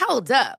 Hold up.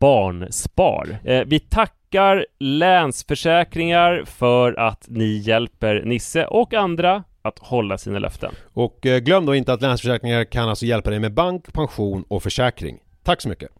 Barnspar. Eh, vi tackar Länsförsäkringar för att ni hjälper Nisse och andra att hålla sina löften. Och eh, glöm då inte att Länsförsäkringar kan alltså hjälpa dig med bank, pension och försäkring. Tack så mycket!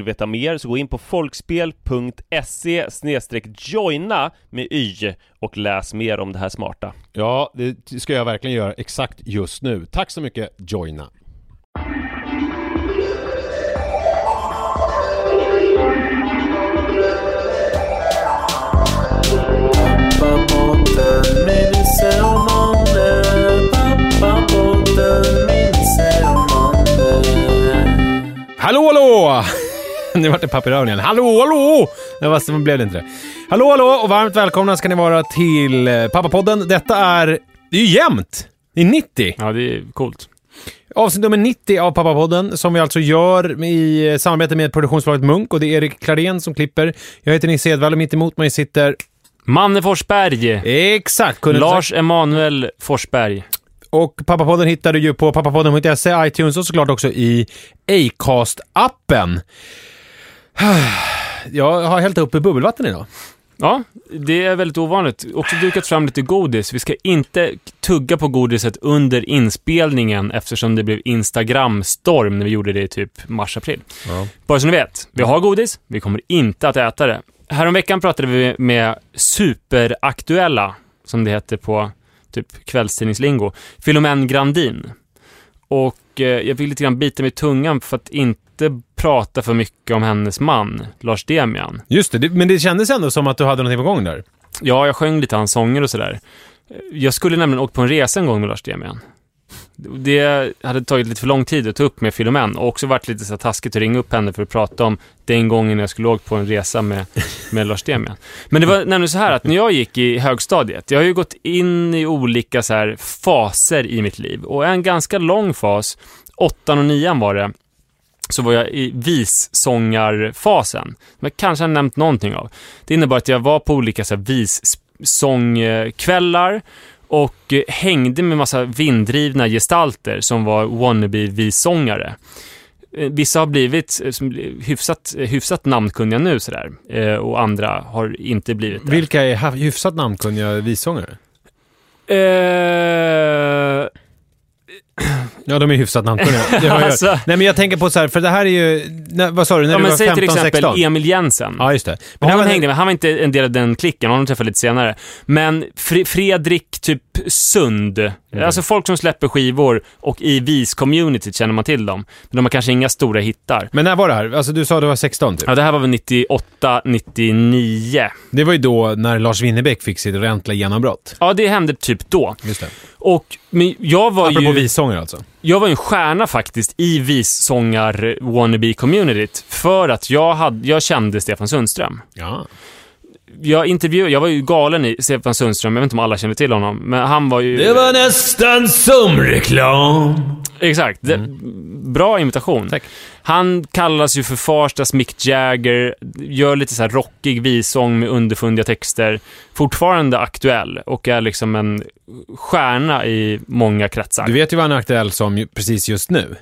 vill veta mer så gå in på folkspel.se joina med y och läs mer om det här smarta. Ja, det ska jag verkligen göra exakt just nu. Tack så mycket Joina. Hallå hallå! Nu vart det öronen igen. Hallå hallå! Det var, så blev det inte det. Hallå, hallå och varmt välkomna ska ni vara till eh, Pappapodden. Detta är... Det är ju jämnt! Det är 90. Ja, det är coolt. Avsnitt nummer 90 av Pappapodden som vi alltså gör i samarbete med produktionsbolaget Munk och det är Erik Klarén som klipper. Jag heter Nisse Edwall och mitt emot mig sitter... Manne Forsberg. Exakt! Lars Emanuel Forsberg. Och Pappapodden hittar du ju på pappapodden.se, iTunes och såklart också i Acast-appen. Jag har hällt upp i bubbelvatten idag. Ja, det är väldigt ovanligt. Också dukat fram lite godis. Vi ska inte tugga på godiset under inspelningen eftersom det blev Instagram-storm när vi gjorde det i typ mars-april. Bara så ni vet, vi har godis, vi kommer inte att äta det. Häromveckan pratade vi med superaktuella, som det heter på typ kvällstidningslingo, Filomen Grandin. Och jag fick lite grann bita mig i tungan för att inte prata för mycket om hennes man, Lars Demian. Just det, det, men det kändes ändå som att du hade någonting på gång där. Ja, jag sjöng lite hans sånger och sådär. Jag skulle nämligen åkt på en resa en gång med Lars Demian. Det hade tagit lite för lång tid att ta upp med Filomen och också varit lite så taskigt att ringa upp henne för att prata om den gången jag skulle åkt på en resa med, med Lars Demian. Men det var nämligen så här att när jag gick i högstadiet, jag har ju gått in i olika så här faser i mitt liv och en ganska lång fas, åttan och nian var det, så var jag i vissångarfasen. Som jag kanske har nämnt någonting av. Det innebar att jag var på olika så här, vissångkvällar och eh, hängde med massa vinddrivna gestalter som var wannabe-vissångare. Eh, Vissa har blivit eh, hyfsat, hyfsat namnkunniga nu sådär och andra har inte blivit det. Vilka är hyfsat namnkunniga vissångare? Eh, Ja, de är hyfsat namnkunniga. Det har jag. Alltså- Nej, men jag tänker på så här, för det här är ju... När, vad sa du, när ja, du men var säg 15, till exempel 16? Emil Jensen. Ja, just det. Men honom var- hängde med. Han var inte en del av den klicken, honom träffade lite senare. Men Fre- Fredrik typ Sund, Mm. alltså folk som släpper skivor och i vis-communityt känner man till dem. Men de har kanske inga stora hittar. Men när var det här? Alltså du sa du var 16 typ. Ja, det här var väl 98, 99. Det var ju då när Lars Winnerbäck fick sitt ordentliga genombrott. Ja, det hände typ då. Just det. Och men jag var Apropå ju... vissångare alltså. Jag var ju en stjärna faktiskt i vissångar wannabe communityt för att jag, hade, jag kände Stefan Sundström. Ja. Jag intervjuade, jag var ju galen i Stefan Sundström, jag vet inte om alla känner till honom, men han var ju... nästan som reklam. Exakt. Det, Bra imitation. Tack. Han kallas ju för Farstas Mick Jagger, gör lite så här rockig vissång med underfundiga texter. Fortfarande aktuell och är liksom en stjärna i många kretsar. Du vet ju vad han är aktuell som precis just nu.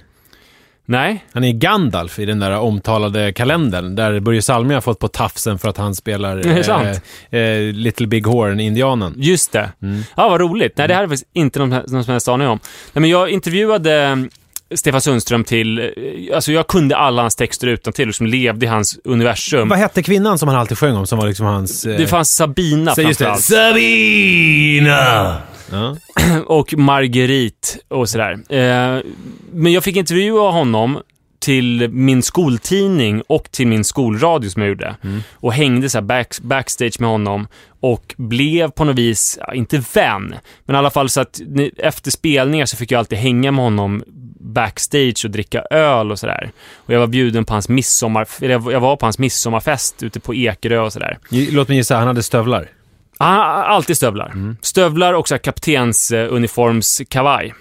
Nej? Han är Gandalf i den där omtalade kalendern där Börje Salming har fått på tafsen för att han spelar eh, eh, Little Big Horn-indianen. Just det. Ja, vad roligt. Nej, det här är faktiskt inte någon, någon som helst aning om. Nej, men jag intervjuade mm, Stefan Sundström till... eh, Alltså, jag kunde alla hans texter utan till och som levde i hans universum. Vad hette kvinnan som han alltid sjöng om som var liksom hans... eh, Det fanns Sabina så just det. Sabina! Ja. och Marguerite och sådär. Eh, men jag fick intervjua honom till min skoltidning och till min skolradio som jag gjorde. Och hängde så här back, backstage med honom och blev på något vis, inte vän, men i alla fall så att efter spelningar så fick jag alltid hänga med honom backstage och dricka öl och sådär. Och jag var bjuden på hans midsommar, eller jag var- på hans midsommarfest ute på Ekerö och sådär. Låt mig gissa, han hade stövlar. Han har alltid stövlar. Stövlar och så här kaptensuniformskavaj.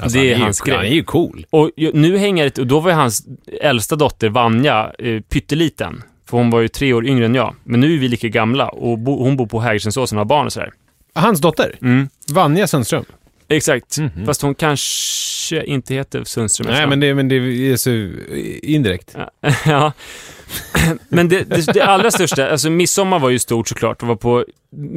Alltså, det är, han hans ju, grej. Han är ju cool. Och nu hänger det, och då var ju hans äldsta dotter Vanja eh, pytteliten. För hon var ju tre år yngre än jag. Men nu är vi lika gamla och bo, hon bor på Hägerstensåsen och har barn och sådär. Hans dotter? Mm. Vanja Sundström? Exakt. Fast hon kanske inte heter Sundström Nej, men det, men det är så indirekt. ja. Men det, det, det allra största, alltså midsommar var ju stort såklart och var på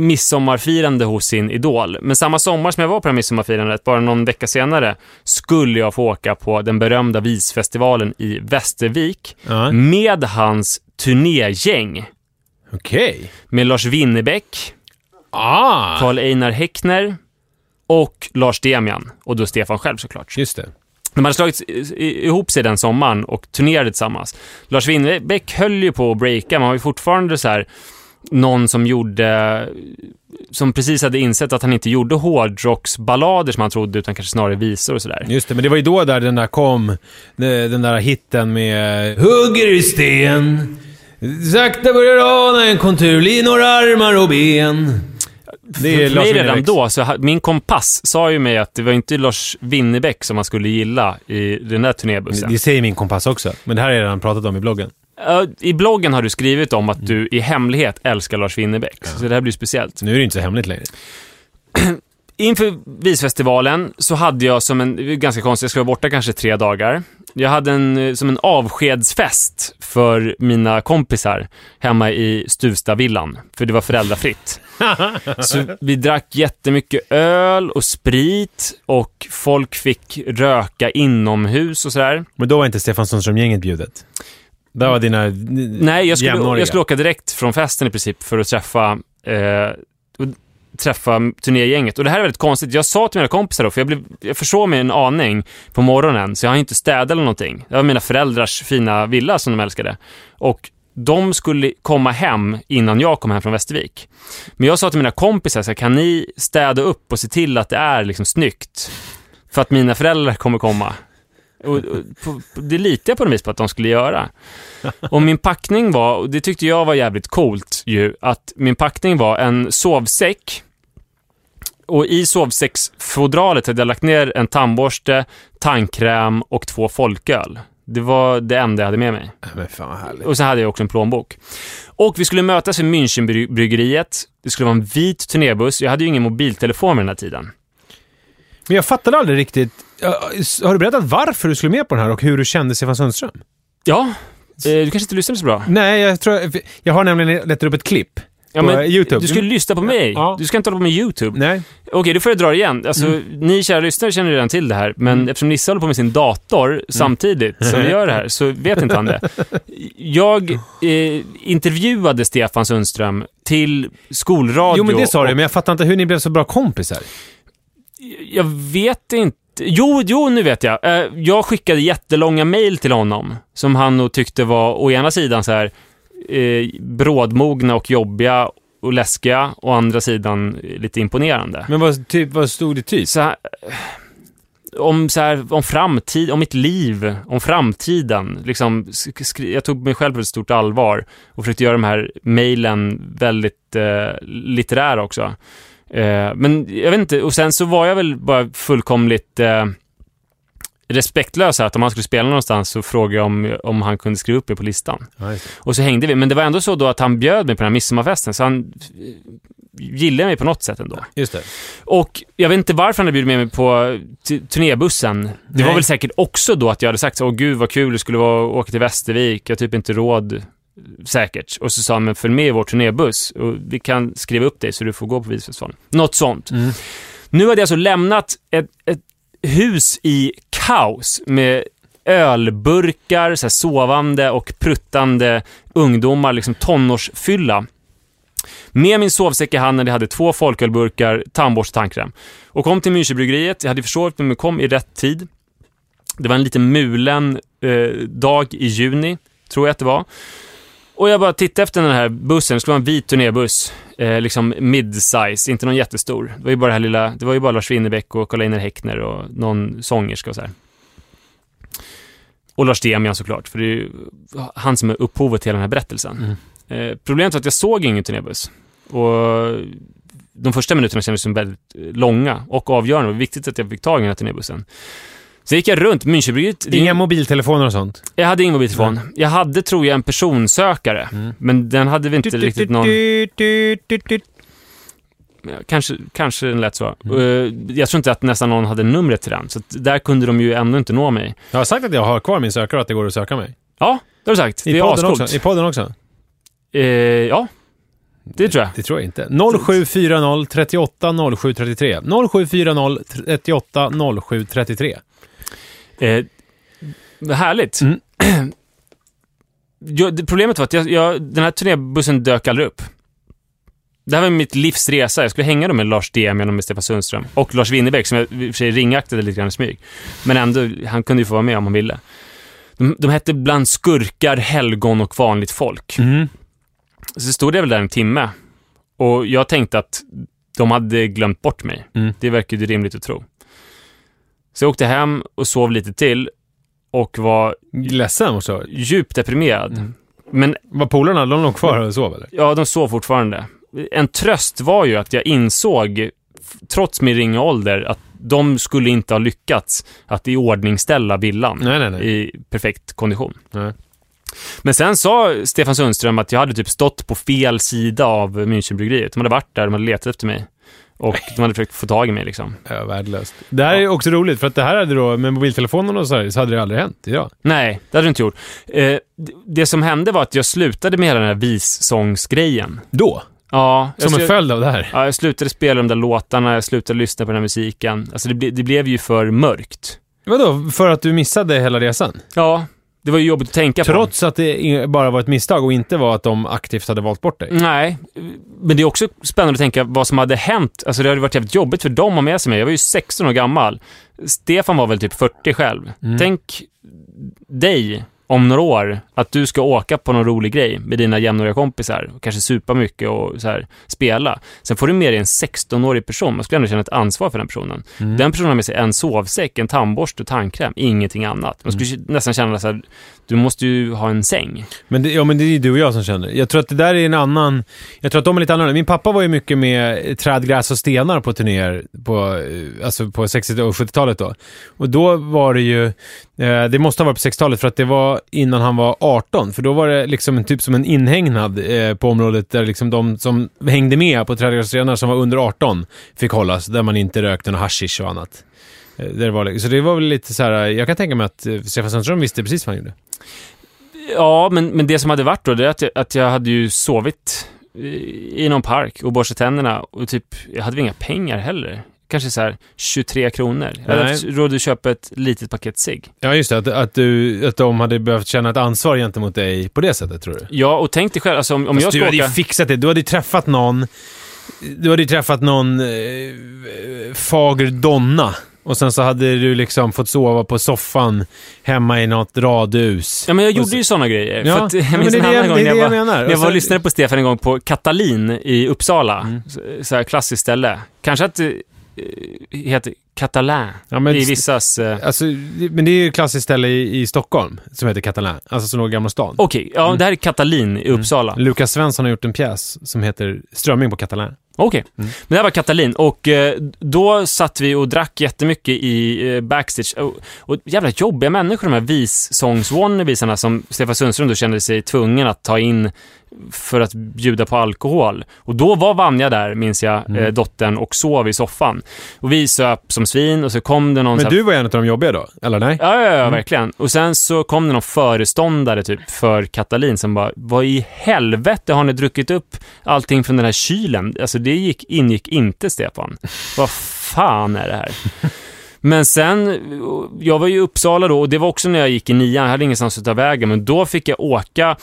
midsommarfirande hos sin idol. Men samma sommar som jag var på det här midsommarfirandet, bara någon vecka senare, skulle jag få åka på den berömda visfestivalen i Västervik Ja. med hans turnégäng. Okej. Med Lars Winnerbäck, Ah! Karl Einar Häckner och Lars Demian. Och då Stefan själv såklart. Just det. De hade slagit ihop sig den sommaren och turnerade tillsammans. Lars Winnerbäck höll ju på att breaka, man har ju fortfarande så här någon som gjorde som precis hade insett att han inte gjorde hårdrocksballader som han trodde, utan kanske snarare visor och sådär. Just det, men det var ju då där den där kom, den den där hitten med Hugger i sten, Sakta börjar ana en kontur, linor, armar och ben. Det är För mig redan då, så min kompass sa ju mig att det var inte Lars Winnerbäck som man skulle gilla i den där turnébussen. Det säger min kompass också, men det här har jag redan pratat om i bloggen. Ja, I bloggen har du skrivit om att du i hemlighet älskar Lars Winnerbäck, så det här blir speciellt. Nu är det inte så hemligt längre. Inför visfestivalen så hade jag som en, ganska konstigt, jag skulle vara borta kanske tre dagar. Jag hade en, eh, som en avskedsfest för mina kompisar hemma i Stuvstavillan, för det var föräldrafritt. Så vi drack jättemycket öl och sprit och folk fick röka inomhus och sådär. Men då var inte Stefan Sundström-gänget bjudet. Där var dina Nej, jag skulle, jämnåriga. jag skulle åka direkt från festen i princip för att träffa, eh, träffa turnégänget. Och det här är väldigt konstigt. Jag sa till mina kompisar då, för jag, blev, jag försåg mig en aning på morgonen, så jag har inte städat eller någonting. Det var mina föräldrars fina villa som de älskade. Och de skulle komma hem innan jag kom hem från Västervik. Men jag sa till mina kompisar, så här, kan ni städa upp och se till att det är liksom snyggt? För att mina föräldrar kommer komma. Och, och, på, det litar jag på något vis på att de skulle göra. Och min packning var, och det tyckte jag var jävligt coolt ju, att min packning var en sovsäck. Och i sovsäcksfodralet hade jag lagt ner en tandborste, tandkräm och två folköl. Det var det enda jag hade med mig. Men fan vad härligt. Och så hade jag också en plånbok. Och vi skulle mötas vid Münchenbryggeriet. Det skulle vara en vit turnébuss. Jag hade ju ingen mobiltelefon vid den här tiden. Men jag fattade aldrig riktigt. Har du berättat varför du skulle med på den här och hur du kände Stefan Sundström? Ja, eh, du kanske inte lyssnade så bra? Nej, jag tror... Jag har nämligen letat upp ett klipp Ja, på men YouTube. Du skulle lyssna på mig. Ja. Du ska inte hålla på med YouTube. Nej. Okej, då får jag dra det igen. Alltså, Mm. Ni kära lyssnare känner redan till det här, men eftersom Nisse håller på med sin dator Mm. samtidigt som vi gör det här, så vet inte han det. Jag eh, intervjuade Stefan Sundström till skolradio. Jo, men det sa du, men jag fattar inte hur ni blev så bra kompisar. Jag vet inte. Jo, jo, nu vet jag. Eh, Jag skickade jättelånga mejl till honom, som han nog tyckte var å ena sidan så här eh, brådmogna och jobbiga och läskiga, å andra sidan lite imponerande. Men vad, typ, vad stod det typ? så här, om, så här, om framtid, om mitt liv, om framtiden. Liksom, jag tog mig själv på ett stort allvar och försökte göra de här mejlen väldigt eh, litterära också. Eh, men jag vet inte, och sen så var jag väl bara fullkomligt eh, respektlös här, att om han skulle spela någonstans så frågade jag om, om han kunde skriva upp mig på listan. Det. Och så hängde vi, men det var ändå så då att han bjöd mig på den här midsommarfesten, så han eh, gillade mig på något sätt ändå. Just det. Och jag vet inte varför han hade bjudit med mig på turnébussen. Det var Nej. väl säkert också då att jag hade sagt så, åh gud vad kul det skulle vara att åka till Västervik, jag har typ inte råd. Säkert. Och så sa han, men följ med i vår turnébuss och vi kan skriva upp dig så du får gå på Visfestivalen. Något sånt. Mm. Nu hade jag alltså lämnat ett, ett hus i kaos med ölburkar, så här sovande och pruttande ungdomar, liksom tonårsfylla. Med min sovsäck i handen, jag hade två folkölburkar, tandborste och tandkräm. Och kom till Münchenbryggeriet, jag hade försovit mig men kom i rätt tid. Det var en lite mulen eh, dag i juni, tror jag att det var. Och jag bara tittade efter den här bussen, det skulle vara en vit turnébuss. Eh, liksom mid-size, inte någon jättestor. Det var ju bara det här lilla, det var ju bara Lars Winnerbäck och Karl-Einar Häckner och någon sångerska och så här. Och Lars Demian såklart, för det är ju han som är upphovet till hela den här berättelsen. Eh, problemet var att jag såg ingen turnébuss. Och de första minuterna kändes som väldigt långa och avgörande. Det var viktigt att jag fick tag i den här turnébussen. Så gick jag runt Münchenbryggeriet. Det är Inga ju- mobiltelefoner och sånt? jag hade ingen mobiltelefon. Jag hade, tror jag, en personsökare. Men den hade vi inte riktigt någon... Kanske, kanske den lät så. Eh, Jag tror inte att nästan någon hade numret till den. Så där kunde de ju ändå inte nå mig. Jag har sagt att jag har kvar min sökare och att det går att söka mig. Ja, det har du sagt. I det är podden ascoolt. också? I podden också? Eh, ja, det tror jag. Det tror jag inte. 0740 38 07 33. 0740 38 07 33. Eh, härligt. Mm. jag, problemet var att jag, jag, den här turnébussen dök aldrig upp. Det här var mitt livs resa. Jag skulle hänga med Lars Demian och med Stefan Sundström. Och Lars Winnerbäck, som jag i och för sig ringaktade lite grann i smyg. Men ändå, han kunde ju få vara med om han ville. De, de hette Bland skurkar, helgon och vanligt folk. Mm. Så stod jag väl där en timme. Och jag tänkte att de hade glömt bort mig. Mm. Det verkade ju rimligt att tro. Så jag åkte hem och sov lite till och var Ledsen vara. djupt deprimerad. Mm. Men Var polarna, de låg kvar och sov eller? ja, de sov fortfarande. En tröst var ju att jag insåg, f- trots min ringa ålder, att de skulle inte ha lyckats att iordningställa villan Nej, nej, nej. i perfekt kondition. Nej. Men sen sa Stefan Sundström att jag hade typ stått på fel sida av Münchenbryggeriet. De hade varit där, de hade letat efter mig. Och de hade försökt få tag i mig liksom. Ja, värdelöst. Det här är också roligt, för att det här hade då, med mobiltelefonen och så, här, så hade det aldrig hänt idag. Nej, det hade du inte gjort. Eh, det som hände var att jag slutade med hela den här vissångsgrejen. Då? Ja, Som en slu- följd av det här? ja, jag slutade spela de där låtarna, jag slutade lyssna på den här musiken. Alltså det, ble, det blev ju för mörkt. Vadå? För att du missade hela resan? Ja, det var ju jobbigt att tänka på. Trots att det bara var ett misstag och inte var att de aktivt hade valt bort dig? Nej, men det är också spännande att tänka vad som hade hänt. Alltså det hade varit jävligt jobbigt för dem att ha med sig mig. Jag var ju 16 år gammal. Stefan var väl typ 40 själv. Mm. Tänk dig om några år, att du ska åka på någon rolig grej med dina jämnåriga kompisar, och kanske supa mycket och så här, spela. Sen får du med dig en 16-årig person, man skulle ändå känna ett ansvar för den personen. Mm. Den personen har med sig en sovsäck, en tandborste och tandkräm, ingenting annat. Man skulle nästan känna så här, du måste ju ha en säng. Men det, ja, men det är ju du och jag som känner. Jag tror att det där är en annan... Jag tror att de är lite annorlunda. Min pappa var ju mycket med träd, gräs och stenar på turnéer på, eh, alltså på 60 och 70-talet då. Och då var det ju... Eh, det måste ha varit på 60-talet för att det var innan han var 18. För då var det liksom en typ som en inhägnad eh, på området där liksom de som hängde med på trädgårdsrenar som var under 18 fick hållas. Där man inte rökte någon hashish och annat. Eh, Där det var, så det var väl lite så här, eh, jag kan tänka mig att eh, Stefan Sundström visste precis vad han gjorde. Ja, men, men det som hade varit då, det är att jag, att jag hade ju sovit i i någon park och borstat tänderna och typ, jag hade väl inga pengar heller. Kanske så här 23 kronor. Jag hade råd att köpa ett litet paket cigg. Ja, just det. Att, att, du, att de hade behövt känna ett ansvar gentemot dig på det sättet, tror du? Ja, och tänk dig själv, alltså om, om jag Fast du ska hade ju åka... fixat det. Du hade ju träffat någon... Du hade ju träffat någon eh, fager donna. Och sen så hade du liksom fått sova på soffan hemma i något radhus. Ja, men jag gjorde så- ju sådana grejer. Ja, för att, jag ja, men minns det är en annan gång när jag, jag var, när jag var Och lyssnade på Stefan en gång på Katalin i Uppsala. Mm. Så, så här klassiskt ställe. Kanske att eh, heter Catalin Ja, men- i vissas... Eh, Alltså, men det är ju ett klassiskt ställe i, i Stockholm som heter Catalan. Alltså som låg i Gamla stan. Okej, ja, Mm. det här är Katalin i Uppsala. Lukas Svensson har gjort en pjäs som heter Strömming på Catalan. Okej. Mm. Men det här var Katalin och eh, då satt vi och drack jättemycket i eh, backstage. Och, och jävla jobbiga människor de här vissångs-wannabisarna som Stefan Sundström då kände sig tvungen att ta in för att bjuda på alkohol. Och då var Vanja där, minns jag, Mm. eh, dottern, och sov i soffan. Och vi söp som svin och så kom det någon Men du var en av de jobbiga då? Eller nej? Ja, ja, ja Mm. verkligen. Och sen så kom det någon föreståndare typ för Katalin som bara, vad i helvete har ni druckit upp allting från den här kylen? Alltså det gick, ingick inte Stefan. vad fan är det här? Men sen, jag var ju i Uppsala då och det var också när jag gick i nian, jag hade ingenstans att ta vägen, men då fick jag åka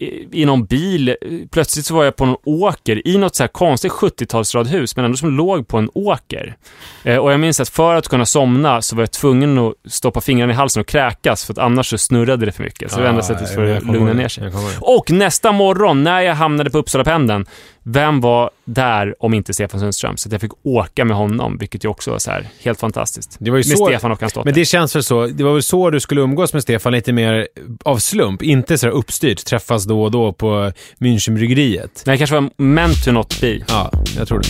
i i någon bil. Plötsligt så var jag på någon åker i något så här konstigt 70-talsradhus, men ändå som låg på en åker. Eh, och jag minns att för att kunna somna så var jag tvungen att stoppa fingrarna i halsen och kräkas, för att annars så snurrade det för mycket. Så det var enda sättet för att lugna ner sig. Och nästa morgon, när jag hamnade på Uppsalapendeln, vem var där om inte Stefan Sundström? Så att jag fick åka med honom, vilket ju också var så här helt fantastiskt. Det var ju med så- Stefan och hans dotter. Men det känns väl så, det var väl så du skulle umgås med Stefan lite mer av slump, inte så här uppstyrt, träffas då och då på Münchenbryggeriet. Det kanske var meant to not be. Ja, jag tror det.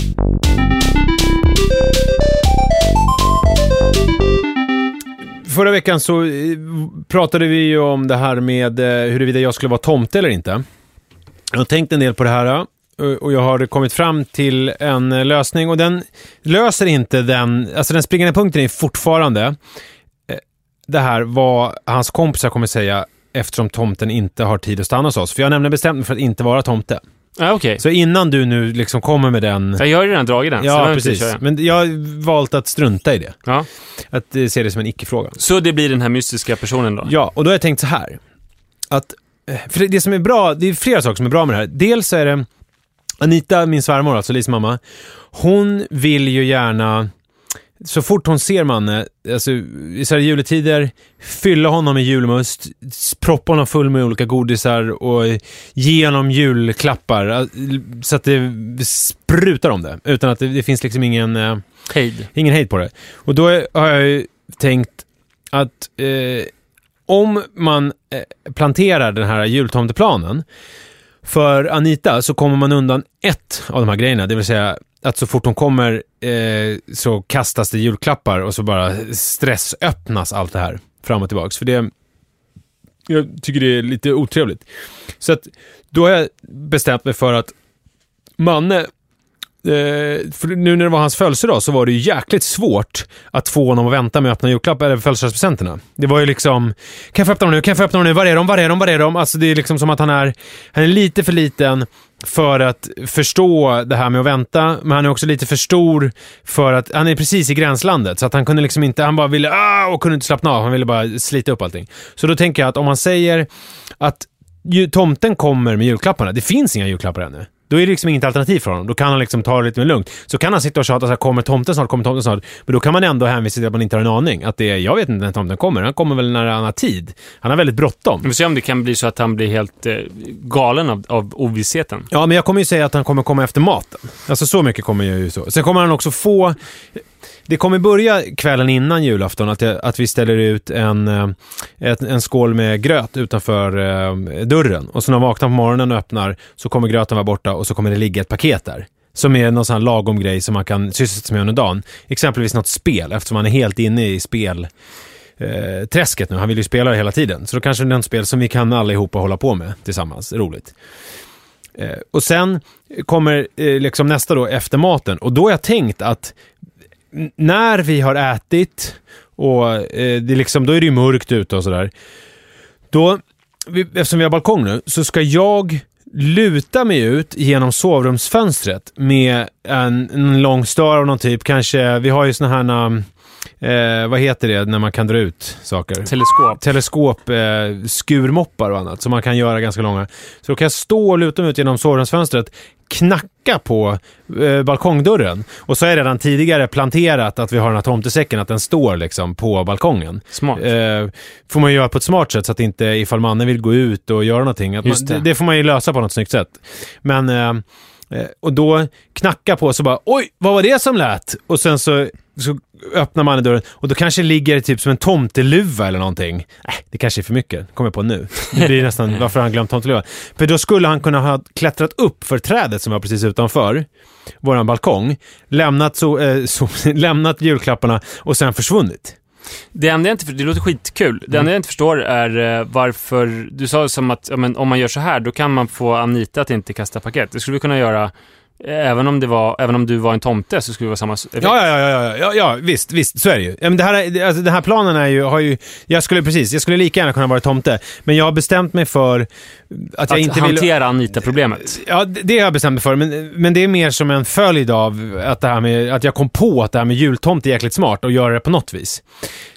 Förra veckan så eh, pratade vi ju om det här med eh, huruvida jag skulle vara tomte eller inte. Jag har tänkt en del på det här eh, och jag har kommit fram till en lösning och den löser inte den, alltså den springande punkten är fortfarande det här vad hans kompisar kommer säga eftersom tomten inte har tid att stanna hos oss. För jag har nämligen bestämt mig för att inte vara tomte. Ja, okej. Så innan du nu liksom kommer med den... Jag har ju redan dragit den. jag Ja, precis. köra. Men jag har valt att strunta i det. Ja. Att eh, se det som en icke-fråga. Så det blir den här mystiska personen då? Ja, och då har jag tänkt så här. Att, eh, för det, det som är bra, det är flera saker som är bra med det här. Dels är det Anita, min svärmor, alltså Lis mamma, hon vill ju gärna så fort hon ser Manne, alltså i så här juletider, fylla honom med julmust, proppa honom full med olika godisar och ge honom julklappar så att det sprutar om det. Utan att det, det finns liksom ingen... eh, Hejd. Ingen hejd på det. Och då har jag ju tänkt att eh, om man eh, planterar den här jultomteplanen för Anita så kommer man undan ett av de här grejerna, det vill säga att så fort hon kommer eh, så kastas det julklappar och så bara stressöppnas allt det här fram och tillbaks. För det, jag tycker det är lite otrevligt. Så att då har jag bestämt mig för att Manne, Eh, för nu när det var hans födelsedag så var det ju jäkligt svårt att få honom att vänta med att öppna julklappar eller födelsedagspresenterna. Det var ju liksom, kan jag få öppna dem nu? Kan jag få öppna dem nu? Var är de? Var är de? Var är de? Alltså det är liksom som att han är, han är lite för liten för att förstå det här med att vänta, men han är också lite för stor för att, han är precis i gränslandet, så att han kunde liksom inte, han bara ville, ah, och kunde inte slappna av, han ville bara slita upp allting. Så då tänker jag att om man säger att tomten kommer med julklapparna, det finns inga julklappar ännu. Då är det liksom inget alternativ för honom. Då kan han liksom ta det lite mer lugnt. Så kan han sitta och tjata så här, kommer tomten snart, kommer tomten snart. Men då kan man ändå hänvisa till att man inte har en aning. Att det är, jag vet inte när tomten kommer. Han kommer väl när han har tid. Han har väldigt bråttom. Vi får se om det kan bli så att han blir helt eh, galen av, av ovissheten. Ja, men jag kommer ju säga att han kommer komma efter maten. Alltså så mycket kommer jag ju så. Sen kommer han också få... Det kommer börja kvällen innan julafton att, jag, att vi ställer ut en, eh, ett, en skål med gröt utanför eh, dörren. Och så när man vaknar på morgonen och öppnar så kommer gröten vara borta och så kommer det ligga ett paket där. Som är någon sån här lagom grej som man kan sysselsätta sig med under dagen. Exempelvis något spel, eftersom han är helt inne i spel eh, träsket nu. Han vill ju spela det hela tiden. Så då kanske det är något spel som vi kan allihopa hålla på med tillsammans. Roligt. Eh, och sen kommer eh, liksom nästa då efter maten. Och då har jag tänkt att när vi har ätit och eh, det är liksom, då är det ju mörkt ute och sådär. Då, eftersom vi har balkong nu, så ska jag luta mig ut genom sovrumsfönstret med en, en lång stör av någon typ. Kanske, vi har ju såna här, um, eh, vad heter det när man kan dra ut saker? Teleskop. teleskop, eh, skurmoppar och annat som man kan göra ganska långa. Så då kan jag stå och luta mig ut genom sovrumsfönstret, knacka på eh, balkongdörren och så är det redan tidigare planterat att vi har den här tomtesäcken, att den står liksom på balkongen. Smart. Eh, får man göra på ett smart sätt så att inte ifall mannen vill gå ut och göra någonting. Att man, det. det. det får man ju lösa på något snyggt sätt. Men, eh, eh, och då knacka på så bara oj, vad var det som lät? Och sen så, så öppnar man dörren och då kanske ligger det typ som en tomteluva eller någonting. Äh, det kanske är för mycket, kommer jag på nu. Det blir nästan, varför han glömt tomteluva? För då skulle han kunna ha klättrat upp för trädet som var precis utanför våran balkong, lämnat, så, eh, så, lämnat julklapparna och sen försvunnit. Det enda jag inte, det låter skitkul. Det enda jag inte förstår är eh, varför, du sa som att ja, men, om man gör så här, då kan man få Anita att inte kasta paket. Det skulle vi kunna göra, även om, det var, även om du var en tomte, så skulle det vara samma effekt. Ja, ja, ja, ja, ja, ja, visst, visst, så är det ju. Men det här, alltså, den här planen är ju, har ju, jag skulle precis, jag skulle lika gärna kunna vara tomte, men jag har bestämt mig för att jag att inte vill... hantera Anita-problemet. Ja, det har jag bestämt mig för, men, men det är mer som en följd av att, det här med, att jag kom på att det här med jultomte är jäkligt smart och göra det på något vis.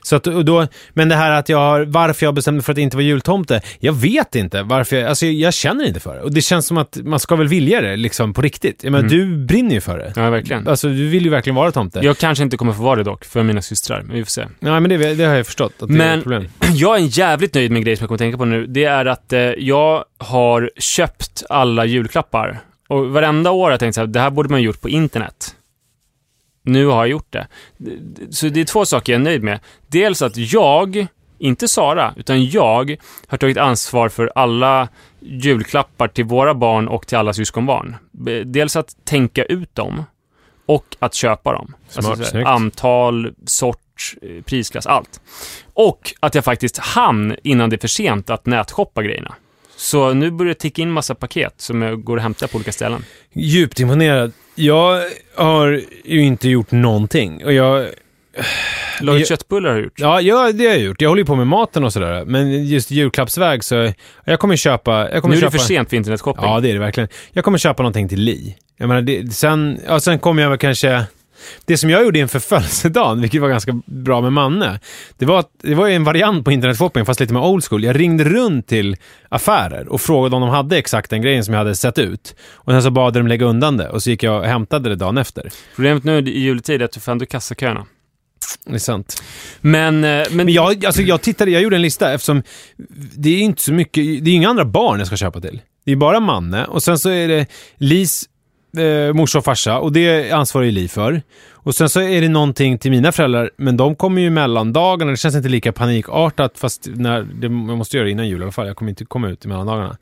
Så att, då, men det här att jag har, varför jag bestämde mig för att inte vara jultomte, jag vet inte varför, jag, alltså jag känner inte för det. Och det känns som att man ska väl vilja det, liksom på riktigt. Jag menar, du brinner ju för det. Ja, verkligen. Alltså du vill ju verkligen vara tomte. Jag kanske inte kommer få vara det dock, för mina systrar, men vi får se. Ja, men det, det har jag förstått, att det är Men- ett problem. Jag är jävligt nöjd med en grej som jag kommer tänka på nu. Det är att eh, jag har köpt alla julklappar. Och varenda år har jag tänkt så här, det här borde man gjort på internet. Nu har jag gjort det. Så det är två saker jag är nöjd med. Dels att jag, inte Sara, utan jag har tagit ansvar för alla julklappar till våra barn och till alla syskonbarn. Dels att tänka ut dem och att köpa dem. Smart, så här, antal, sort, prisklass, allt. Och att jag faktiskt hann innan det är för sent att nätshoppa grejerna. Så nu börjar det ticka in massa paket som går och hämtar på olika ställen. Djupt imponerad. Jag har ju inte gjort någonting. Och jag, Lagat köttbullar har jag gjort. ja, ja, det har jag gjort. Jag håller ju på med maten och sådär. Men just julklappsväg så, jag kommer köpa... Jag kommer Nu är det köpa, för sent för internetshopping. Ja, det är det verkligen. Jag kommer köpa någonting till Li. Jag menar, det, sen, ja, sen kommer jag väl kanske... Det som jag gjorde inför födelsedagen, vilket var ganska bra med Manne, det var, att, det var en variant på internetshopping, fast lite mer old school. Jag ringde runt till affärer och frågade om de hade exakt den grejen som jag hade sett ut. Och sen så bad de lägga undan det och så gick jag och hämtade det dagen efter. Problemet nu i juletid är att du får ändå kassaköerna. Det är sant. Men, eh, men, Men jag, alltså jag tittade, jag gjorde en lista eftersom det är inte så mycket, det är inga andra barn jag ska köpa till. Det är bara Manne och sen så är det Lis eh, morsa och farsa och det ansvarar ju Li för. Och sen så är det någonting till mina föräldrar, men de kommer ju mellandagarna. Det känns inte lika panikartat, fast när, det, jag måste göra det innan jul i alla fall. Jag kommer inte komma ut i mellandagarna.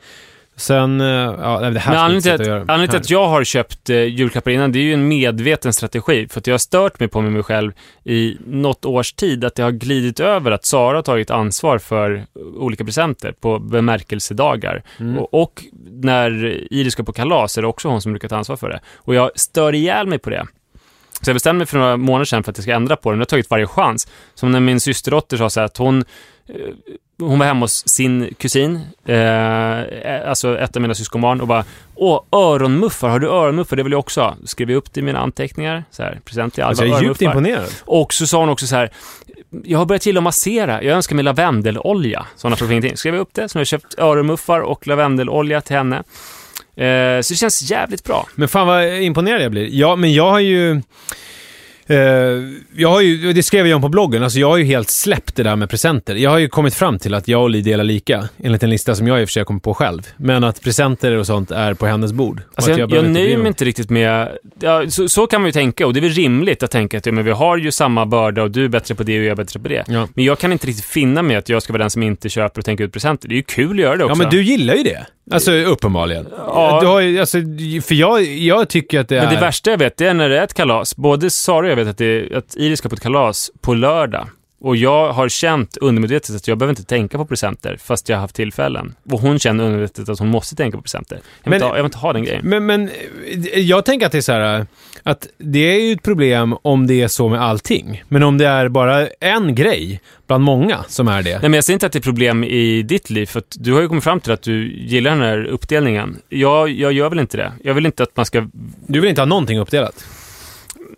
Sen, eh, ja, det här Men anledningen till, att, anledningen till att jag har köpt eh, julklappar innan, det är ju en medveten strategi. För att jag har stört mig på mig själv i något års tid, att det har glidit över att Sara har tagit ansvar för olika presenter på bemärkelsedagar. Mm. Och, och när Iris ska på kalas är det också hon som brukar ta ansvar för det. Och jag stör ihjäl mig på det. Så jag bestämde mig för några månader sedan för att jag ska ändra på det. Men jag har tagit varje chans. Som när min systerdotter sa så här att hon eh, hon var hemma hos sin kusin, eh, alltså ett av mina syskonbarn och bara Åh, öronmuffar, har du öronmuffar? Det vill jag också ha. Då skrev jag upp det i mina anteckningar, så här, present till alla Alltså, jag är djupt imponerad. Och så sa hon också så här, jag har börjat gilla att massera, jag önskar mig lavendelolja. Sådana frågor ingenting. Skrev jag upp det, så nu har jag köpt öronmuffar och lavendelolja till henne. Eh, så det känns jävligt bra. Men fan vad imponerad jag blir. Ja, men jag har ju... Eh, jag har ju, det skrev jag om på bloggen, alltså jag har ju helt släppt det där med presenter. Jag har ju kommit fram till att jag och Li delar lika, enligt en lista som jag i och för sig har kommit på själv. Men att presenter och sånt är på hennes bord. Alltså jag, jag, bry nöjer mig inte riktigt med... Ja, så, så kan man ju tänka och det är väl rimligt att tänka att ja, men vi har ju samma börda och du är bättre på det och jag är bättre på det. Ja. Men jag kan inte riktigt finna mig att jag ska vara den som inte köper och tänker ut presenter. Det är ju kul att göra det Ja, också. men du gillar ju det. Alltså uppenbarligen. Ja. Du har alltså, för jag, jag tycker att det är... Men det värsta jag vet, det är när det är ett kalas. Både Sara och jag vet att, det, att Iris ska på ett kalas på lördag. Och jag har känt undermedvetet att jag behöver inte tänka på presenter, fast jag har haft tillfällen. Och hon känner undermedvetet att hon måste tänka på presenter. Jag vill, Men- inte, ha, jag vill inte ha den grejen. Men, men jag tänker att det är så här, att det är ju ett problem om det är så med allting. Men om det är bara en grej bland många som är det. Nej, men jag säger inte att det är problem i ditt liv, för att du har ju kommit fram till att du gillar den här uppdelningen. Jag, jag gör väl inte det. Jag vill inte att man ska... Du vill inte ha någonting uppdelat?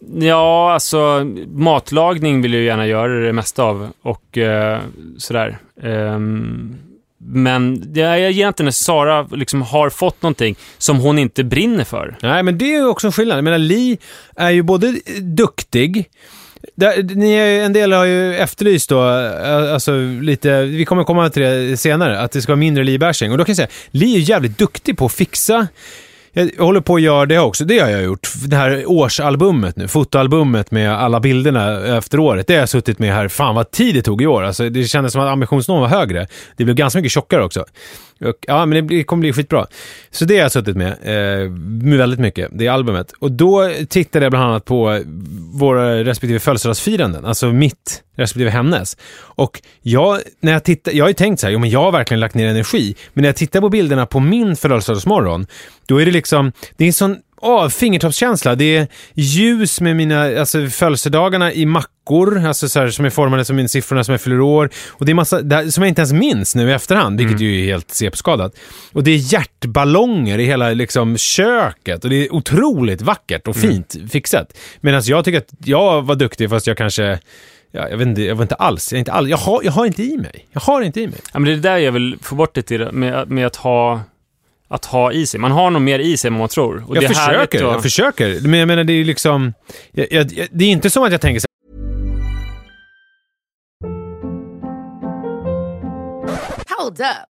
Ja, alltså matlagning vill jag ju gärna göra det mesta av och eh, sådär. Um, men jag, jag ger inte när Sara liksom har fått någonting som hon inte brinner för. Nej, men det är ju också en skillnad. Jag menar, Li är ju både duktig, där, ni är, en del har ju efterlyst då, eh, alltså lite, vi kommer komma till det senare, att det ska vara mindre Li-bashing. Och då kan jag säga, Li är jävligt duktig på att fixa jag håller på att göra det också. Det har jag gjort. Det här årsalbumet nu, fotoalbumet med alla bilderna efter året. Det har jag suttit med här. Fan vad tid det tog i år. Alltså, det kändes som att ambitionsnivån var högre. Det blev ganska mycket tjockare också. Och, ja, men det blir- kommer bli skitbra. Så det har jag suttit med, eh, väldigt mycket, det albumet. Och då tittade jag bland annat på våra respektive födelsedagsfiranden, alltså mitt respektive hennes. Och jag, när jag tittar, jag har ju tänkt så här, jo men jag har verkligen lagt ner energi. Men när jag tittar på bilderna på min födelsedagsmorgon, då är det liksom, det är en sån Åh, fingertoppskänsla. Det är ljus med mina, alltså födelsedagarna i mackor, alltså så här, som är formade som siffrorna som jag fyller år. Och det är massa, det här, som jag inte ens minns nu i efterhand, vilket ju är helt CP-skadat. Och det är hjärtballonger i hela liksom köket och det är otroligt vackert och fint fixat. Medan jag tycker att jag var duktig fast jag kanske, ja, jag vet inte, jag var inte alls, jag, inte all, jag, har, jag har inte i mig. Jag har inte i mig. Ja, men det är det där jag vill få bort det till, med, med att ha att ha i sig. Man har nog mer i sig än vad man tror. Och jag det försöker, att- jag försöker. Men jag menar, det är liksom... Jag, jag, jag- det är inte som att jag tänker så Hold up.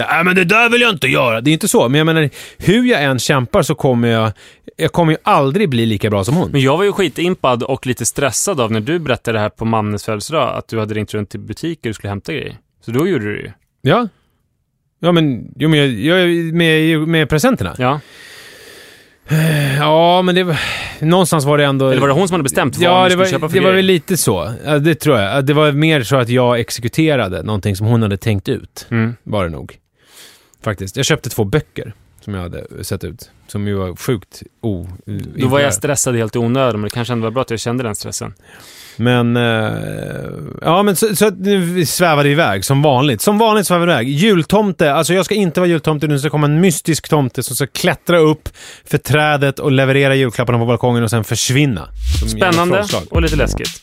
Nej, men det där vill jag inte göra. Det är inte så. Men jag menar, hur jag än kämpar så kommer jag... Jag kommer ju aldrig bli lika bra som hon. Men jag var ju skitimpad och lite stressad av när du berättade det här på Mannes födelsedag, att du hade ringt runt till butiker och skulle hämta grejer. Så då gjorde du det ju. Ja. Ja, men, jo, men jag, jag med, med presenterna. Ja. Ja, men det var... Någonstans var det ändå... Eller var det hon som hade bestämt vad Ja, det skulle var, köpa för det var grejer? väl lite så. Ja, det tror jag. Det var mer så att jag exekuterade någonting som hon hade tänkt ut. Mm. Var det nog. Faktiskt. Jag köpte två böcker som jag hade sett ut. Som ju var sjukt o... Då var jag stressad helt i onödan, men det kanske ändå var bra att jag kände den stressen. Men, eh, ja men så, så vi svävade iväg som vanligt. Som vanligt svävade iväg. Jultomte, alltså jag ska inte vara jultomte, nu ska komma en mystisk tomte som ska klättra upp för trädet och leverera julklapparna på balkongen och sen försvinna. Som Spännande och lite läskigt.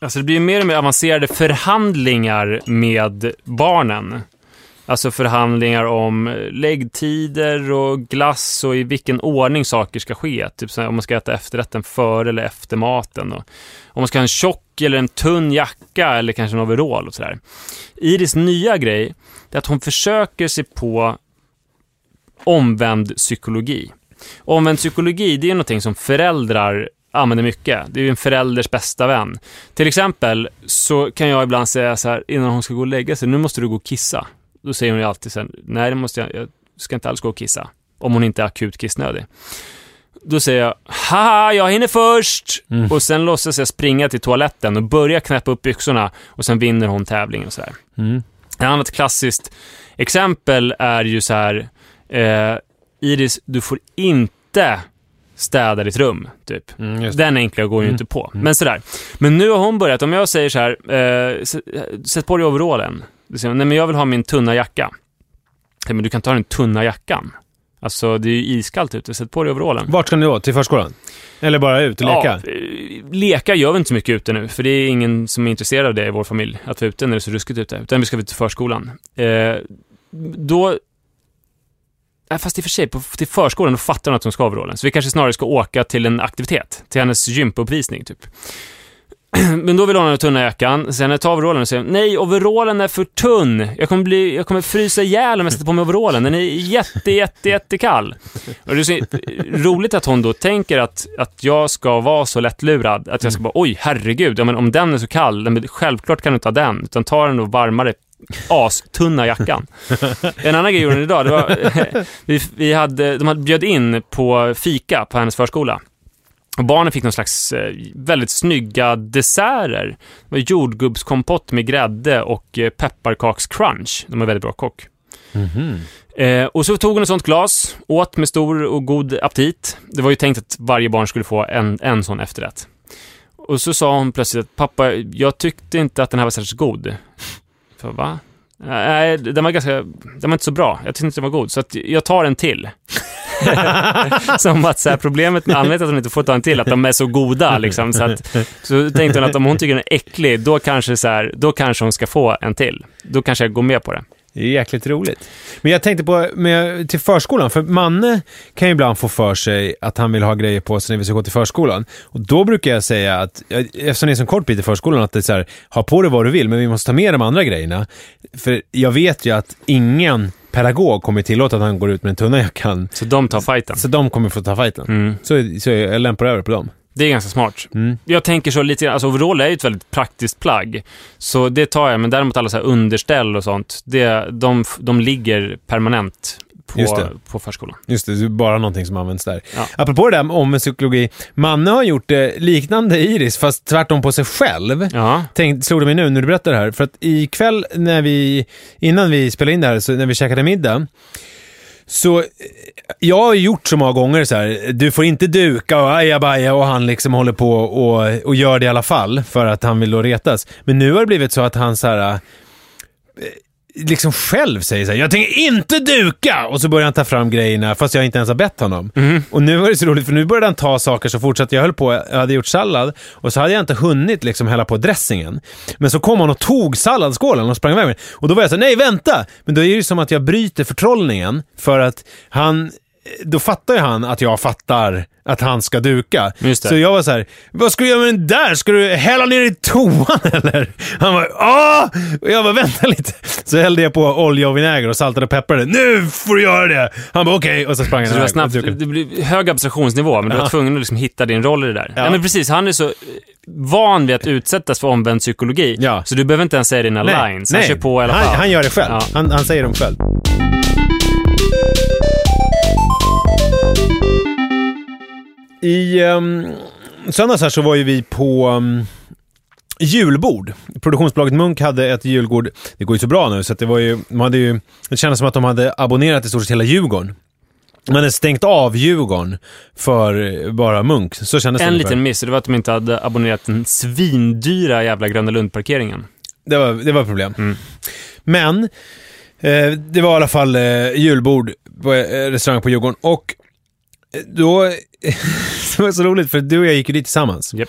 Alltså det blir ju mer och mer avancerade förhandlingar med barnen. Alltså förhandlingar om eh, läggtider och glass och i vilken ordning saker ska ske. Typ så här, om man ska äta efterrätten före eller efter maten. Och om man ska ha en tjock eller en tunn jacka eller kanske en overall och sådär. Iris nya grej är att hon försöker sig på omvänd psykologi. Omvänd psykologi, det är någonting som föräldrar använder mycket. Det är ju en förälders bästa vän. Till exempel så kan jag ibland säga så här innan hon ska gå och lägga sig, nu måste du gå och kissa. Då säger hon ju alltid så här, nej det måste jag, jag ska inte alls gå och kissa. Om hon inte är akut kissnödig. Då säger jag, haha, jag hinner först! Och sen låtsas jag springa till toaletten och börja knäppa upp byxorna och sen vinner hon tävlingen och så här. Mm. Ett annat klassiskt exempel är ju så här, eh, Iris, du får inte städa ditt rum, typ. Mm. Den enkla går ju Mm. inte på. Men sådär. Men nu har hon börjat, om jag säger så här, eh, sätt på dig overallen. Hon, nej men jag vill ha min tunna jacka. Nej, men du kan ta den tunna jackan. Alltså det är ju iskallt ute, sätt på dig overallen. Vart ska ni då? Till förskolan? Eller bara ut och leka? Ja, eh, leka gör vi inte så mycket ute nu, för det är ingen som är intresserad av det i vår familj, att vara ute när det är så ruskigt ute. Utan vi ska till förskolan. Eh, då... Nej, fast i och för sig, på, till förskolan, då fattar hon att hon ska ha overallen. Så vi kanske snarare ska åka till en aktivitet, till hennes gympauppvisning typ. Men då vill hon ha den tunna jackan, sen jag tar overallen och säger nej, overallen är för tunn. Jag kommer, bli, jag kommer frysa ihjäl om jag sätter på mig overallen. Den är jätte, jätte, jättekall. Och det är så roligt att hon då tänker att, att jag ska vara så lättlurad. Att jag ska bara, oj, herregud, ja, men om den är så kall, självklart kan du inte ha den, utan ta den och varmare astunna jackan. En annan grej gjorde hon idag, det var, vi, vi hade, de hade bjöd in på fika på hennes förskola. Och barnen fick någon slags eh, väldigt snygga desserter. Det var jordgubbskompott med grädde och eh, pepparkakscrunch. De är väldigt bra kock. Mhm. Eh, och så tog hon ett sånt glas, åt med stor och god aptit. Det var ju tänkt att varje barn skulle få en, en sån efterrätt. Och så sa hon plötsligt att pappa, jag tyckte inte att den här var särskilt god. För va? Nej, den var ganska, den var inte så bra. Jag tyckte inte den var god, så att jag tar en till. Som att så här, problemet med anledningen till att hon inte får ta en till, att de är så goda liksom. Så, att, så tänkte hon att om hon tycker den är äcklig, då kanske, så här, då kanske hon ska få en till. Då kanske jag går med på det. Det är jäkligt roligt. Men jag tänkte på, med, till förskolan, för Manne kan ju ibland få för sig att han vill ha grejer på sig när vi ska gå till förskolan. Och då brukar jag säga att, eftersom det är så kort bit i förskolan, att det är så här, ha på dig vad du vill, men vi måste ta med de andra grejerna. För jag vet ju att ingen pedagog kommer tillåta att han går ut med den tunna jackan. Så de tar fighten. Så de kommer få ta fighten. Mm. Så, så jag lämpar över på dem. Det är ganska smart. Mm. Jag tänker så lite grann, alltså overall är ju ett väldigt praktiskt plagg. Så det tar jag, men däremot alla så här underställ och sånt, det, de, de ligger permanent Just på, det. på förskolan. Just det, det är bara någonting som används där. Ja. Apropå det där om psykologi, Manne har gjort det liknande Iris, fast tvärtom på sig själv. Ja. Tänk, slog det mig nu när du berättar det här, för att ikväll när vi, innan vi spelade in det här, så när vi käkade middag, så eh, jag har gjort så många gånger så här, du får inte duka och ajabaja och han liksom håller på och, och gör det i alla fall för att han vill då retas. Men nu har det blivit så att han så här, eh, liksom själv säger så här, jag tänker inte duka! Och så börjar han ta fram grejerna fast jag inte ens har bett honom. Och nu var det så roligt för nu började han ta saker så fortsatte jag höll på, jag hade gjort sallad och så hade jag inte hunnit liksom hälla på dressingen. Men så kom han och tog salladsskålen och sprang iväg med. Och då var jag så här, nej vänta! Men då är det ju som att jag bryter förtrollningen för att han då fattar ju han att jag fattar att han ska duka. Så jag var så här, vad ska du göra med den där? Ska du hälla ner i toan eller? Han var ah! Och jag bara, vänta lite. Så hällde jag på olja och vinäger och saltade och pepprade. Nu får du göra det! Han bara okej, och så sprang han Så det var iväg snabbt, det blev hög abstraktionsnivå, men du var tvungen att liksom hitta din roll i det där. Ja. Ja. men precis, han är så... van vid att utsättas för omvänd psykologi. Ja. Så du behöver inte ens säga dina lines. Han kör på i alla fall. Han, han gör det själv. Ja. Han, han säger dem själv. I um, söndags här så var ju vi på um, julbord. Produktionsbolaget Munk hade ett julbord. Det går ju så bra nu så att det var ju, de hade ju, det kändes som att de hade abonnerat i stort sett hela Djurgården. Man hade stängt av Djurgården för eh, bara Munk. Så kändes det En ungefär. liten miss, det var att de inte hade abonnerat den svindyra jävla Gröna Lund-parkeringen. Det var, det var ett problem. Mm. Men eh, det var i alla fall eh, julbord på eh, restaurang på Djurgården och då, det var så roligt för du och jag gick ju dit tillsammans. Japp.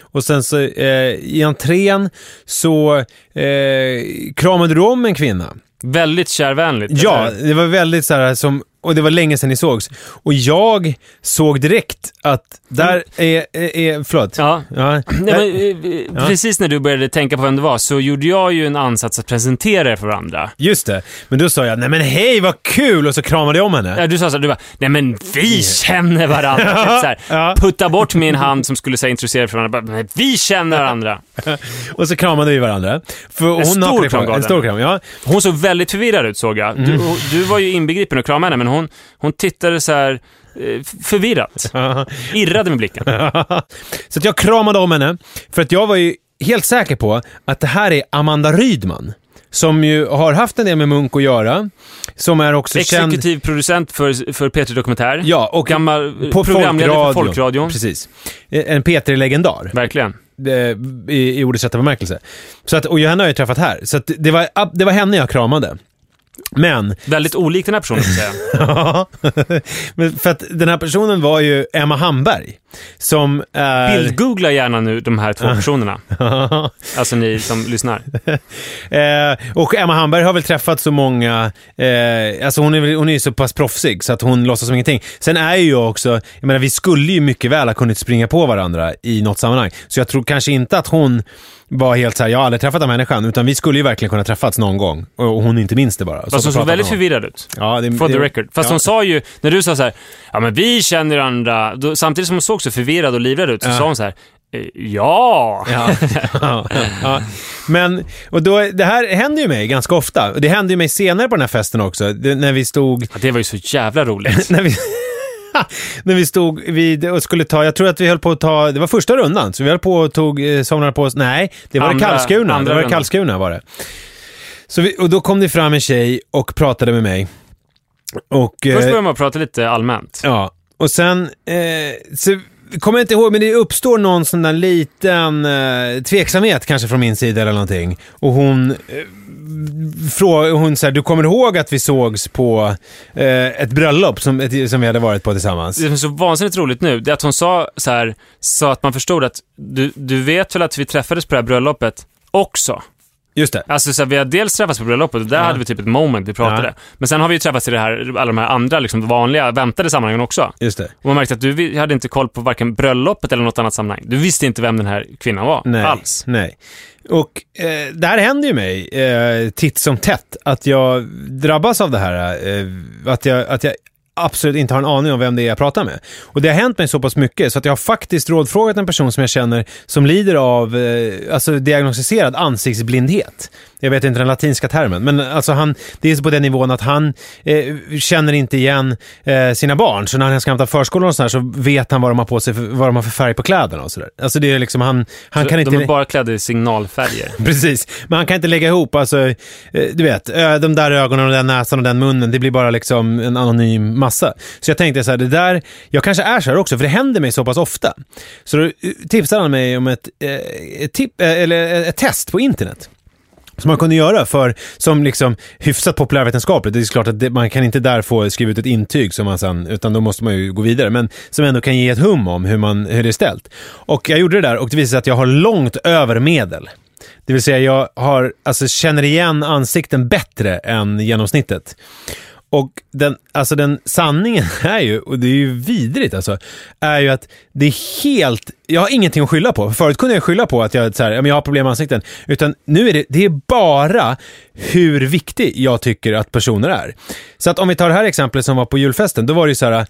Och sen så eh, i entrén så eh, kramade du om en kvinna. Väldigt kärvänligt. Ja, det var väldigt så här som, och det var länge sedan ni sågs. Och jag såg direkt att där är, är, är förlåt. Ja. Ja. Nej, men, eh, Ja. Precis när du började tänka på vem det var så gjorde jag ju en ansats att presentera er för varandra. Just det. Men då sa jag, nej men hej vad kul! Och så kramade jag om henne. Ja, du sa så här, du bara, nej men vi känner varandra. Typ så här, Ja. Putta bort min hand som skulle säga introducera er för varandra. Bara, vi känner varandra. Och så kramade vi varandra. För hon stor hakade på- kram En stor kram, ja. Hon såg väldigt förvirrad ut såg jag. Du, Mm. du var ju inbegripen och kramade henne, men hon, hon tittade så här eh, förvirrat. Irrade med blicken. så att jag kramade om henne, för att jag var ju helt säker på att det här är Amanda Rydman. Som ju har haft en del med Munk att göra. Som är också känd... Exekutiv producent för, för P3 Dokumentär. Ja, och Gammal på programledare för Folkradion. Precis. Eh, En P3-legendar. Verkligen. eh, i, i ordets rätta bemärkelse. Så att, och Johanna har jag träffat här, så det, var, det var henne jag kramade. Men, Väldigt olik den här personen, säga. ja, men för att den här personen var ju Emma Hamberg. Som är... Bildgoogla gärna nu de här två personerna. Alltså ni som lyssnar. eh, och Emma Hamberg har väl träffat så många, eh, alltså hon är, hon är ju så pass proffsig så att hon låtsas som ingenting. Sen är ju jag också, jag menar vi skulle ju mycket väl ha kunnat springa på varandra i något sammanhang. Så jag tror kanske inte att hon var helt så här, jag har aldrig träffat den människan, utan vi skulle ju verkligen kunna träffats någon gång. Och hon inte minns det bara. Så Fast hon så såg väldigt förvirrad ut. Ja, det, For the det- record. Fast ja. hon sa ju, när du sa så här, ja men vi känner andra, då, samtidigt som hon såg så förvirrad och livrädd ut, så Ja. sa hon så här, "Eh, ja. Ja, ja, ja. Men, och då, det här händer ju mig ganska ofta. Och Det hände ju mig senare på den här festen också, det, när vi stod... Det var ju så jävla roligt. när vi, när vi stod vid och skulle ta, jag tror att vi höll på att ta, det var första rundan, så vi höll på och tog, eh, somnade på oss, nej, det var Andra- det Karlskrona, andra det var det. Karlskrona var det. Så vi, och då kom det fram en tjej och pratade med mig. Och, Först eh, började man prata lite allmänt. Ja, och sen, eh, så kommer inte ihåg, men det uppstår någon sån där liten eh, tveksamhet kanske från min sida eller någonting. Och hon eh, frågar, hon säger, du kommer ihåg att vi sågs på eh, ett bröllop som, ett, som vi hade varit på tillsammans? Det som är så vansinnigt roligt nu, det är att hon sa så här, så att man förstod att du, du vet väl att vi träffades på det här bröllopet också? Just det. Alltså så här, vi har dels träffats på bröllopet och där Ja. hade vi typ ett moment vi pratade. Ja. Men sen har vi ju träffats i det här, alla de här andra liksom vanliga, väntade sammanhangen också. Just det. Och man märkte att du hade inte koll på varken bröllopet eller något annat sammanhang. Du visste inte vem den här kvinnan var Nej, alls. nej. Och eh, det här händer ju mig eh, titt som tätt, att jag drabbas av det här. Eh, att, jag, att jag absolut inte har en aning om vem det är jag pratar med. Och det har hänt mig så pass mycket så att jag har faktiskt rådfrågat en person som jag känner som lider av eh, alltså diagnostiserad ansiktsblindhet. Jag vet inte den latinska termen, men alltså han, det är på den nivån att han eh, känner inte igen eh, sina barn. Så när han ska hämta förskolan och sådär så vet han vad de har på sig, för, vad de har för färg på kläderna och sådär. Alltså det är liksom han, han Så kan inte... De är bara klädda i signalfärger. Precis, men han kan inte lägga ihop, alltså, eh, du vet, de där ögonen och den näsan och den munnen, det blir bara liksom en anonym massa. Så jag tänkte så här, det där, jag kanske är så här också, för det händer mig så pass ofta. Så då eh, tipsade han mig om ett, eh, ett, tip, eh, eller ett test på internet. Som man kunde göra för, som liksom hyfsat populärvetenskapligt. Det är klart att det, man kan inte där få skriva ut ett intyg som man sen, utan då måste man ju gå vidare. Men som ändå kan ge ett hum om hur, man, hur det är ställt. Och jag gjorde det där och det visade sig att jag har långt över medel. Det vill säga jag har, alltså, känner igen ansikten bättre än genomsnittet. Och den, alltså den sanningen är ju, och det är ju vidrigt alltså, är ju att det är helt, jag har ingenting att skylla på. Förut kunde jag skylla på att jag, så här, jag har problem med ansikten. Utan nu är det, det är bara hur viktig jag tycker att personer är. Så att om vi tar det här exemplet som var på julfesten, då var det ju så här,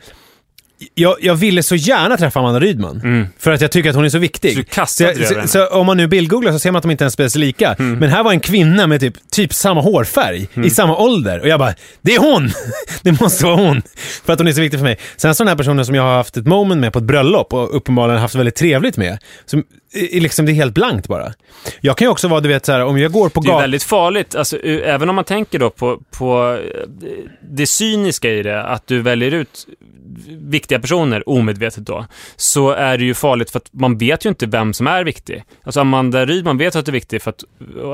jag, jag ville så gärna träffa Amanda Rydman. Mm. För att jag tycker att hon är så viktig. Så du kastade så, över så, så om man nu bildgooglar så ser man att de inte ens spelar sig lika. Mm. Men här var en kvinna med typ, typ samma hårfärg, i samma ålder. Och jag bara, det är hon! det måste vara hon! För att hon är så viktig för mig. Sen så den här personen som jag har haft ett moment med på ett bröllop och uppenbarligen haft väldigt trevligt med. Som, är liksom, det är helt blankt bara. Jag kan ju också vara, du vet så här, om jag går på Det är gatan... väldigt farligt, alltså, även om man tänker då på, på eh, det cyniska i det, att du väljer ut viktiga personer omedvetet då, så är det ju farligt för att man vet ju inte vem som är viktig. Alltså Amanda Rydman vet att, det är viktig för att,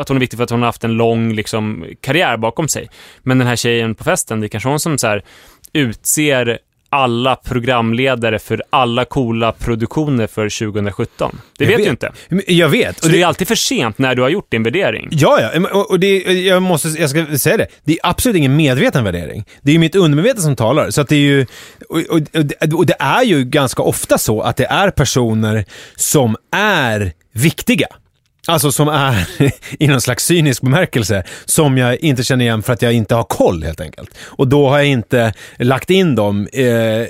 att hon är viktig för att hon har haft en lång liksom, karriär bakom sig. Men den här tjejen på festen, det är kanske hon som så här, utser alla programledare för alla coola produktioner för 2017. Det vet, vet. du inte. Jag vet. Så det är alltid för sent när du har gjort din värdering. Ja, ja. Och det, jag måste, jag ska säga det. Det är absolut ingen medveten värdering. Det är ju mitt undermedvetna som talar. Så att det är ju, och, och, det- och det är ju ganska ofta så att det är personer som är viktiga. Alltså som är, i någon slags cynisk bemärkelse, som jag inte känner igen för att jag inte har koll helt enkelt. Och då har jag inte lagt in dem eh,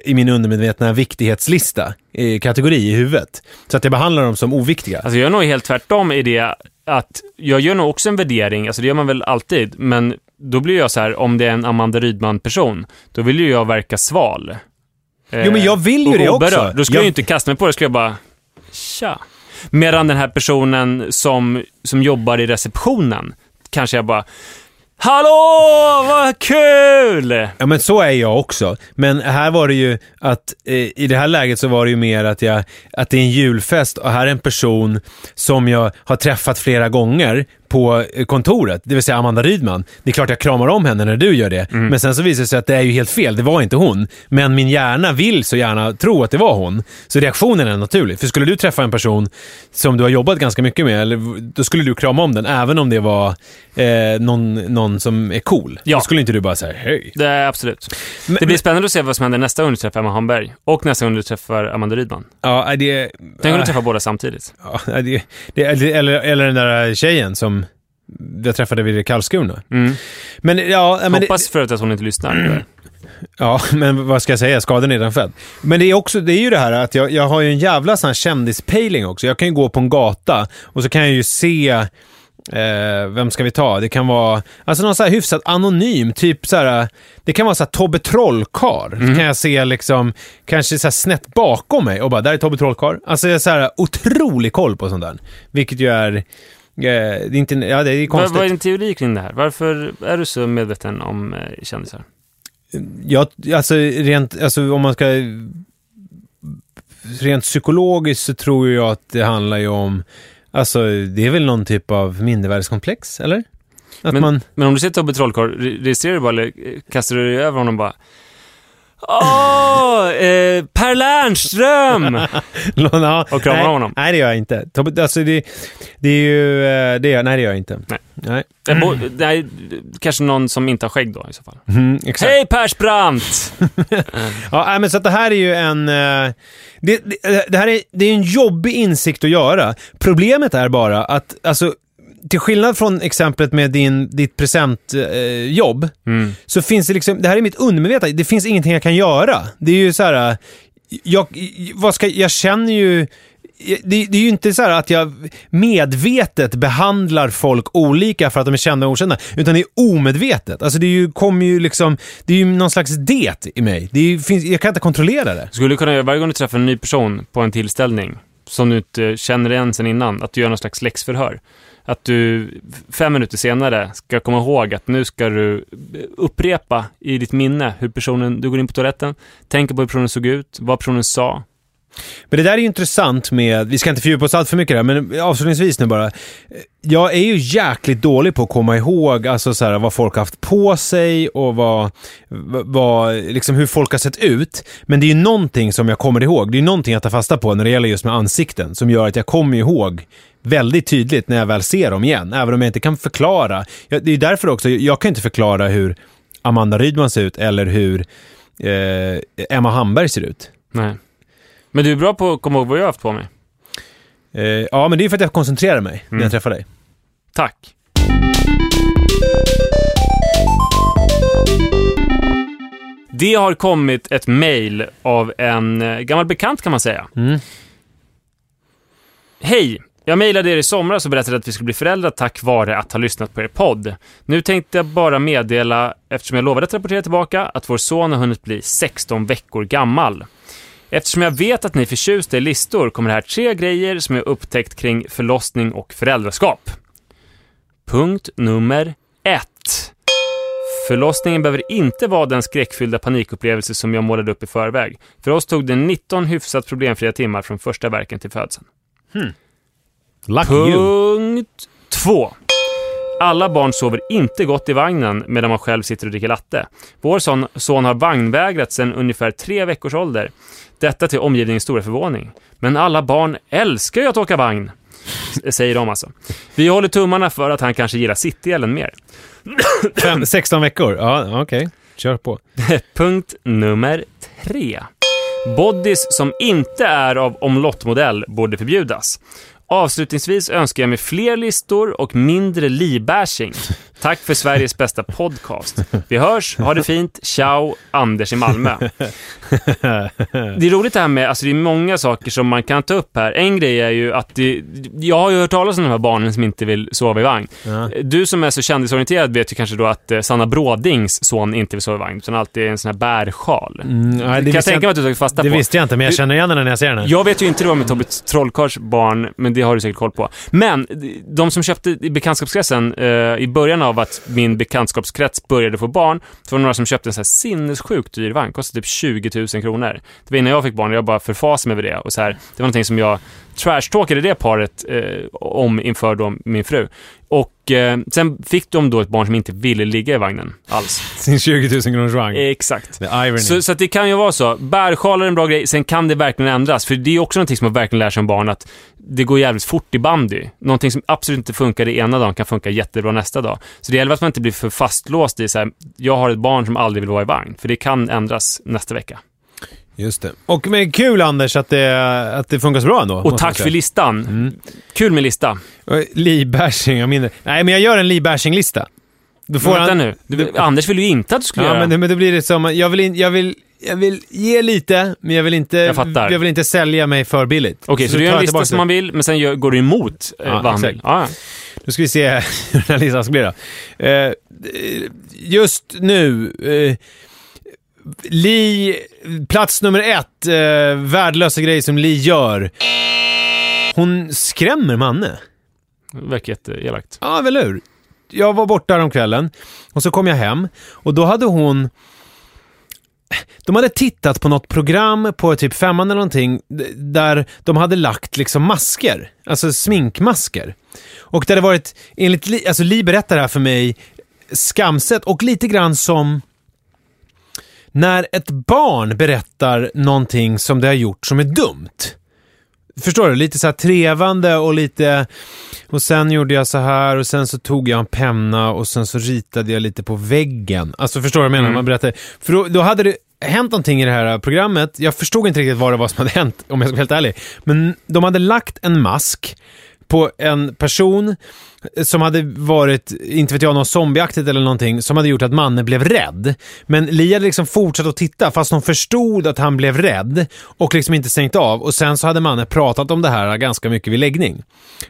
i min undermedvetna viktighetslista, eh, kategori i huvudet. Så att jag behandlar dem som oviktiga. Alltså jag är nog helt tvärtom i det att jag gör nog också en värdering, alltså det gör man väl alltid, men då blir jag så här, om det är en Amanda Rydman-person, då vill ju jag verka sval. Jo, men jag vill ju och det också. Då skulle Jag- jag ju inte kasta mig på det, då skulle jag bara, tja. Medan den här personen som, som jobbar i receptionen, kanske jag bara, Hallå, vad kul! Ja men så är jag också. Men här var det ju att eh, i det här läget så var det ju mer att, jag, att det är en julfest och här är en person som jag har träffat flera gånger på eh, kontoret, det vill säga Amanda Rydman. Det är klart jag kramar om henne när du gör det, men sen så visar det sig att det är ju helt fel, det var inte hon. Men min hjärna vill så gärna tro att det var hon. Så reaktionen är naturlig. För skulle du träffa en person som du har jobbat ganska mycket med, eller, då skulle du krama om den, även om det var eh, någon, någon som är cool. Ja. Då skulle inte du bara säga hej. Det är absolut. Men- det blir spännande att se vad som händer nästa gång du träffar Emma Hamberg och nästa gång du träffar Amanda Rydman. Ja, det... Tänk om du äh, träffar båda samtidigt. ja, det, det, eller, eller den där tjejen som jag träffade vid Karlskrona. Mm. Men ja, men Hoppas för att hon inte lyssnar. ja, men vad ska jag säga? Skadan är redan född. Men det är också, det är ju det här att jag, jag har ju en jävla sån här kändispejling också. Jag kan ju gå på en gata och så kan jag ju se Eh, vem ska vi ta? Det kan vara, alltså någon så här hyfsat anonym, typ så här, det kan vara så här Tobbe Trollkarl. Så kan jag se liksom, kanske så här snett bakom mig och bara, där är Tobbe Trollkarl. Alltså jag har så här otrolig koll på sånt där. Vilket ju är, det är inte, ja det är konstigt. vad är din teori kring det här? Varför är du så medveten om eh, kändisar? Ja, alltså rent, alltså om man ska... Rent psykologiskt så tror jag att det handlar ju om, alltså det är väl någon typ av mindervärdeskomplex, eller? Att Men- man... Men om du ser Tobbe Trollkarl, re- registrerar du bara eller eh, kastar du dig över honom bara? Åh, eh, Per Lernström! ja, Och kramar nej, honom. Nej, det gör jag inte. Alltså det, det är ju, eh, det gör, nej det gör jag inte. Nej. Nej. Eh, bo- Nej, kanske någon som inte har skägg då i så fall. Mm. Hej Persbrandt! Ja, men så att det här är ju en... eh, Det, det, det här är, det är en jobbig insikt att göra. Problemet är bara att, alltså, till skillnad från exemplet med din, ditt presentjobb, eh, Mm. så finns det liksom, det här är mitt undermedvetna, det finns ingenting jag kan göra. Det är ju så här, jag, vad ska, jag känner ju, det, det är ju inte så här att jag medvetet behandlar folk olika för att de är kända och okända, utan det är omedvetet. Alltså det är ju, kommer ju liksom, det är ju någon slags det i mig. Det ju- finns, jag kan inte kontrollera det. Skulle du kunna göra varje gång du träffar en ny person på en tillställning som du inte känner igen sen innan, att du gör någon slags läxförhör. Att du fem minuter senare ska komma ihåg att nu ska du upprepa i ditt minne hur personen, du går in på toaletten, tänker på hur personen såg ut, vad personen sa. Men det där är ju intressant med, vi ska inte fördjupa oss allt för mycket där, men avslutningsvis nu bara. Jag är ju jäkligt dålig på att komma ihåg alltså så här, vad folk har haft på sig och vad, vad, liksom hur folk har sett ut. Men det är ju någonting som jag kommer ihåg. Det är ju någonting jag tar fasta på när det gäller just med ansikten som gör att jag kommer ihåg väldigt tydligt när jag väl ser dem igen, även om jag inte kan förklara. Det är ju därför också, jag kan inte förklara hur Amanda Rydman ser ut eller hur eh, Emma Hamberg ser ut. Nej. Men du är bra på att komma ihåg vad jag har haft på mig. Eh, ja, men det är för att jag koncentrerar mig när Mm. jag träffar dig. Tack. Det har kommit ett mail av en eh, gammal bekant kan man säga. Mm. Hej! Jag mejlade er i somras och berättade att vi skulle bli föräldrar tack vare att ha lyssnat på er podd. Nu tänkte jag bara meddela, eftersom jag lovade att rapportera tillbaka, att vår son har hunnit bli 16 veckor gammal. Eftersom jag vet att ni är förtjusta i listor kommer det här tre grejer som jag upptäckt kring förlossning och föräldraskap. Punkt nummer ett. Förlossningen behöver inte vara den skräckfyllda panikupplevelse som jag målade upp i förväg. För oss tog det 19 hyfsat problemfria timmar från första verken till födseln. You. Punkt två. Alla barn sover inte gott i vagnen medan man själv sitter och dricker latte. Vår son, son har vagnvägrat sedan ungefär tre veckors ålder. Detta till omgivningens stora förvåning. Men alla barn älskar ju att åka vagn, säger de alltså. Vi håller tummarna för att han kanske gillar cityelen mer. Fem, 16 veckor? Ja, okej. Kör på. Punkt nummer tre. Bodys som inte är av omlottmodell borde förbjudas. Avslutningsvis önskar jag mig fler listor och mindre libashing. Tack för Sveriges bästa podcast. Vi hörs, ha det fint, ciao, Anders i Malmö. Det är roligt det här med, alltså det är många saker som man kan ta upp här. En grej är ju att det, jag har ju hört talas om de här barnen som inte vill sova i vagn. Ja. Du som är så kändisorienterad vet ju kanske då att eh, Sanna Brådings son inte vill sova i vagn, utan alltid är en sån här bärschal. Mm, nej, det kan jag tänka mig att du tagit fasta det på. visste jag inte, men jag känner igen henne när jag ser henne. Jag vet ju inte det var med Tobbe Trollkarls barn, men det har du säkert koll på. Men de som köpte i bekantskapskretsen, eh, i början av av att min bekantskapskrets började få barn, så var det några som köpte en så här sinnessjukt dyr vagn. Kostade typ 20 000 kronor. Det var innan jag fick barn och jag bara förfasade mig över det. Och så här, det var någonting som jag trashtalkade det paret eh, om inför då min fru. Och eh, sen fick de då ett barn som inte ville ligga i vagnen alls. Sin 20 000 kronors vagn. Exakt. Så, så det kan ju vara så. Bärsjalar är en bra grej, sen kan det verkligen ändras. För det är också någonting som man verkligen lär sig som barn, att det går jävligt fort i bandy. Någonting som absolut inte funkar det ena dagen kan funka jättebra nästa dag. Så det gäller att man inte blir för fastlåst i så här, jag har ett barn som aldrig vill vara i vagn. För det kan ändras nästa vecka. Just det. Och men kul Anders att det, att det funkar så bra ändå. Och tack för listan. Mm. Kul med lista. Lee-bashing, jag mindre. Nej, men jag gör en Lee-bashing-lista. Då får vänta han... nu. Du, Anders ville ju inte att du skulle Ja, göra. men, men då blir det som, jag vill, in, jag vill, jag vill ge lite, men jag vill inte, Jag fattar. jag vill inte sälja mig för billigt. Okej, så, du tar gör en lista som man vill, men sen gör, går du emot eh, Ja, vad han vill. Ja, ja. Nu ska vi se hur den här listan ska bli då. Eh, just nu, eh, Li, plats nummer ett, eh, värdelösa grejer som Li gör. Hon skrämmer Manne. Det verkar jätteelakt. Ja, väl hur? Jag var borta om kvällen och så kom jag hem och då hade hon... De hade tittat på något program på typ femman eller någonting där de hade lagt liksom masker, alltså sminkmasker. Och där det varit, enligt Li, alltså Li berättar det här för mig, skamset och lite grann som när ett barn berättar någonting som det har gjort som är dumt. Förstår du? Lite så här trevande och lite... Och sen gjorde jag så här och sen så tog jag en penna och sen så ritade jag lite på väggen. Alltså förstår du vad jag menar? Mm. Man berättar. För då, då hade det hänt någonting i det här programmet. Jag förstod inte riktigt vad det var som hade hänt, om jag ska vara helt ärlig. Men de hade lagt en mask på en person som hade varit, inte vet jag, någon zombieaktigt eller någonting, som hade gjort att mannen blev rädd. Men Li hade liksom fortsatt att titta fast hon förstod att han blev rädd och liksom inte stängt av. Och sen så hade mannen pratat om det här ganska mycket vid läggning.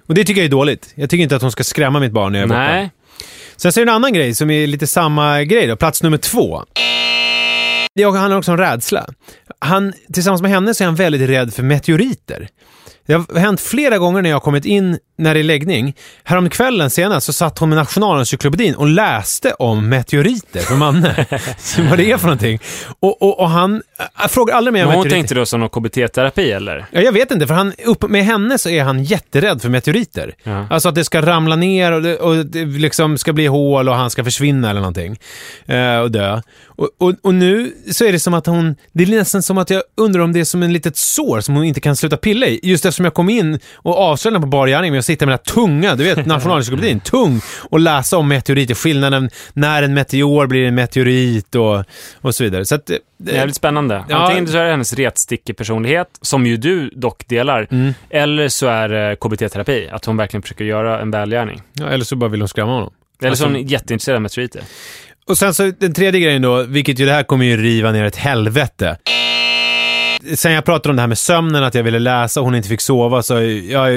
Och det tycker jag är dåligt. Jag tycker inte att hon ska skrämma mitt barn när jag är borta. Nej. Sen så är det en annan grej som är lite samma grej då, plats nummer två. Det handlar också om rädsla. Han, tillsammans med henne så är han väldigt rädd för meteoriter. Det har hänt flera gånger när jag har kommit in när det är läggning. Häromkvällen senast så satt hon med Nationalencyklopedin och läste om meteoriter för Manne. Vad det är för någonting. Och, och, och han jag frågar aldrig mer om Men hon meteoriter. tänkte då som någon KBT-terapi eller? Ja, jag vet inte, för han, upp, med henne så är han jätterädd för meteoriter. Ja. Alltså att det ska ramla ner och det, och det liksom ska bli hål och han ska försvinna eller någonting. Eh, och dö. Och, och, och nu så är det som att hon, det är nästan som att jag undrar om det är som en litet sår som hon inte kan sluta pilla i. Just eftersom jag kom in och avslöjade på bar gärning med att sitta med den här tunga, du vet nationalencyklopedin, tung, och läsa om meteoriter, skillnaden när en meteor blir en meteorit och, och så vidare. Så att, eh, Det är jävligt spännande. Ja. Antingen så är det hennes retstickig-personlighet, som ju du dock delar, Mm. eller så är det KBT-terapi, att hon verkligen försöker göra en välgärning. ja, eller så bara vill hon skrämma honom. Eller så är Alltså- hon jätteintresserad av meteoriter. Och sen så den tredje grejen då, vilket ju det här kommer ju riva ner ett helvete. Sen jag pratade om det här med sömnen, att jag ville läsa och hon inte fick sova, så jag,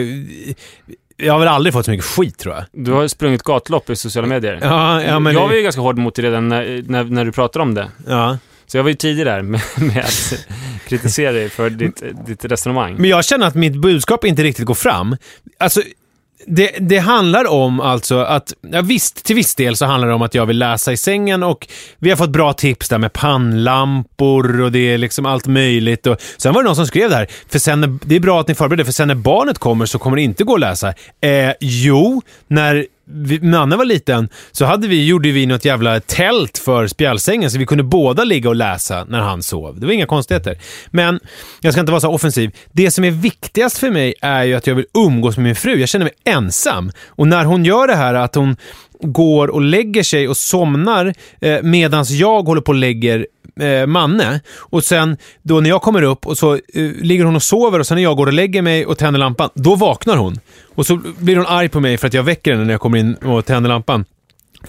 jag har väl aldrig fått så mycket skit tror jag. Du har ju sprungit gatlopp i sociala medier. Ja, ja men... jag var ju ganska hård mot det redan när, när, när du pratade om det. ja. Så jag var ju tidig där med, med att kritisera dig för ditt, ditt resonemang. Men jag känner att mitt budskap inte riktigt går fram. Alltså, det, det handlar om alltså att, ja visst, till viss del så handlar det om att jag vill läsa i sängen och vi har fått bra tips där med pannlampor och det är liksom allt möjligt. Och, sen var det någon som skrev det här, för sen, det är bra att ni förbereder, för sen när barnet kommer så kommer det inte gå att läsa. Eh, jo, när vi, Nanne var liten så hade vi, gjorde vi något jävla tält för spjälsängen så vi kunde båda ligga och läsa när han sov. Det var inga konstigheter. Men jag ska inte vara så offensiv. Det som är viktigast för mig är ju att jag vill umgås med min fru. Jag känner mig ensam. Och när hon gör det här att hon går och lägger sig och somnar eh, medans jag håller på och lägger eh, Manne. Och sen då när jag kommer upp och så eh, ligger hon och sover och sen när jag går och lägger mig och tänder lampan, då vaknar hon. Och så blir hon arg på mig för att jag väcker henne när jag kommer in och tänder lampan.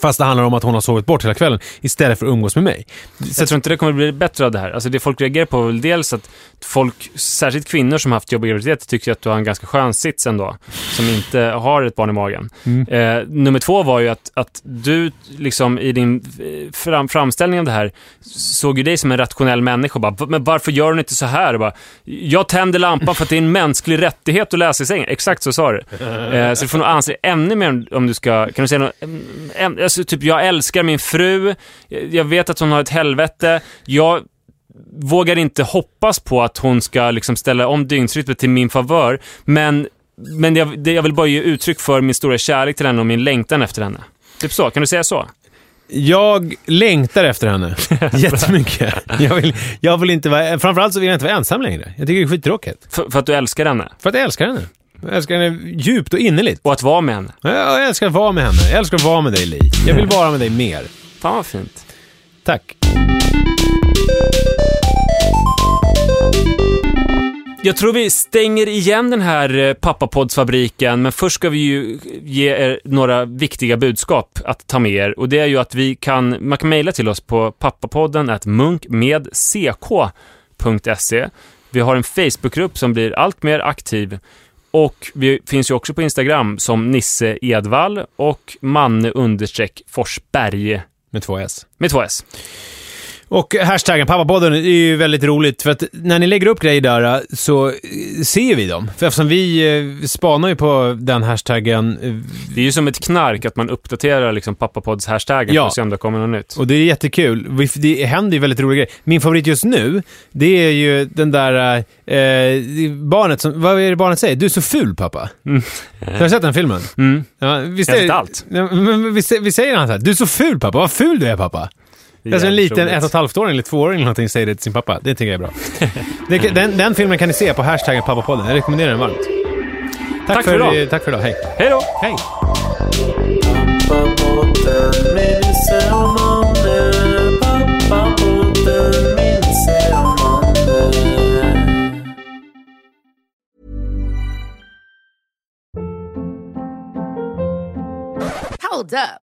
Fast det handlar om att hon har sovit bort hela kvällen istället för att umgås med mig. Så jag tror inte det kommer bli bättre av det här. Alltså det folk reagerar på är väl dels att folk, särskilt kvinnor som haft jobbiga graviditeter, tycker att du har en ganska skön sits ändå. Som inte har ett barn i magen. Eh, nummer två var ju att, att du liksom i din eh, fram, framställning av det här såg ju dig som en rationell människa. Bara, men varför gör hon inte så här? Bara, jag tänder lampan för att det är en mänsklig rättighet att läsa i sängen. Exakt så sa du. Eh, så du får nog anse ännu mer om- du ska, kan du säga något, en, alltså typ jag älskar min fru, jag vet att hon har ett helvete, jag vågar inte hoppas på att hon ska liksom ställa om dygnsrytmen till min favör, men, men jag, det, jag vill bara ge uttryck för min stora kärlek till henne och min längtan efter henne. Typ så, kan du säga så? Jag längtar efter henne jättemycket. Jag vill, jag vill inte vara, framförallt så vill jag inte vara ensam längre. Jag tycker det är skittråkigt. För, för att du älskar henne. För att jag älskar henne. Jag älskar henne djupt och innerligt. Och att vara med henne. Ja, Jag älskar att vara med henne. Jag älskar att vara med dig, Li. Jag vill vara med dig mer. Fan vad fint. Tack. Jag tror vi stänger igen den här eh, pappapoddsfabriken, men först ska vi ju ge er några viktiga budskap att ta med er. Och det är ju att vi kan, man kan mejla till oss på pappapodden at munkmedck.se. Vi har en Facebookgrupp som blir allt mer aktiv. Och vi finns ju också på Instagram som Nisse Edvall och Manne understreck Forsberg Med två S. med två S. Och hashtaggen pappapodden är ju väldigt roligt för att när ni lägger upp grejer där så eh, ser vi dem. För eftersom vi eh, spanar ju på den hashtaggen eh, Det är ju som ett knark att man uppdaterar liksom pappapods hashtaggen Ja. för att se om det kommer något nytt. och det är jättekul. Vi- Det händer ju väldigt roliga grejer. Min favorit just nu, det är ju den där eh, barnet som, vad är det barnet säger? Du är så ful pappa. Har du sett den filmen? Mm. Ja, visst Jag har sett allt. Men visst, visst säger han så här, du är så ful pappa, vad ful du är pappa. Det är Alltså en liten ett och ett halvt-åring eller tvååring eller någonting säger det till sin pappa. Det tycker jag är bra. Det, den, den filmen kan ni se på hashtaggen pappapodden. Jag rekommenderar den varmt. Tack, Tack för idag. eh, Tack för idag. Hej. Hej då! Hej. Hold up.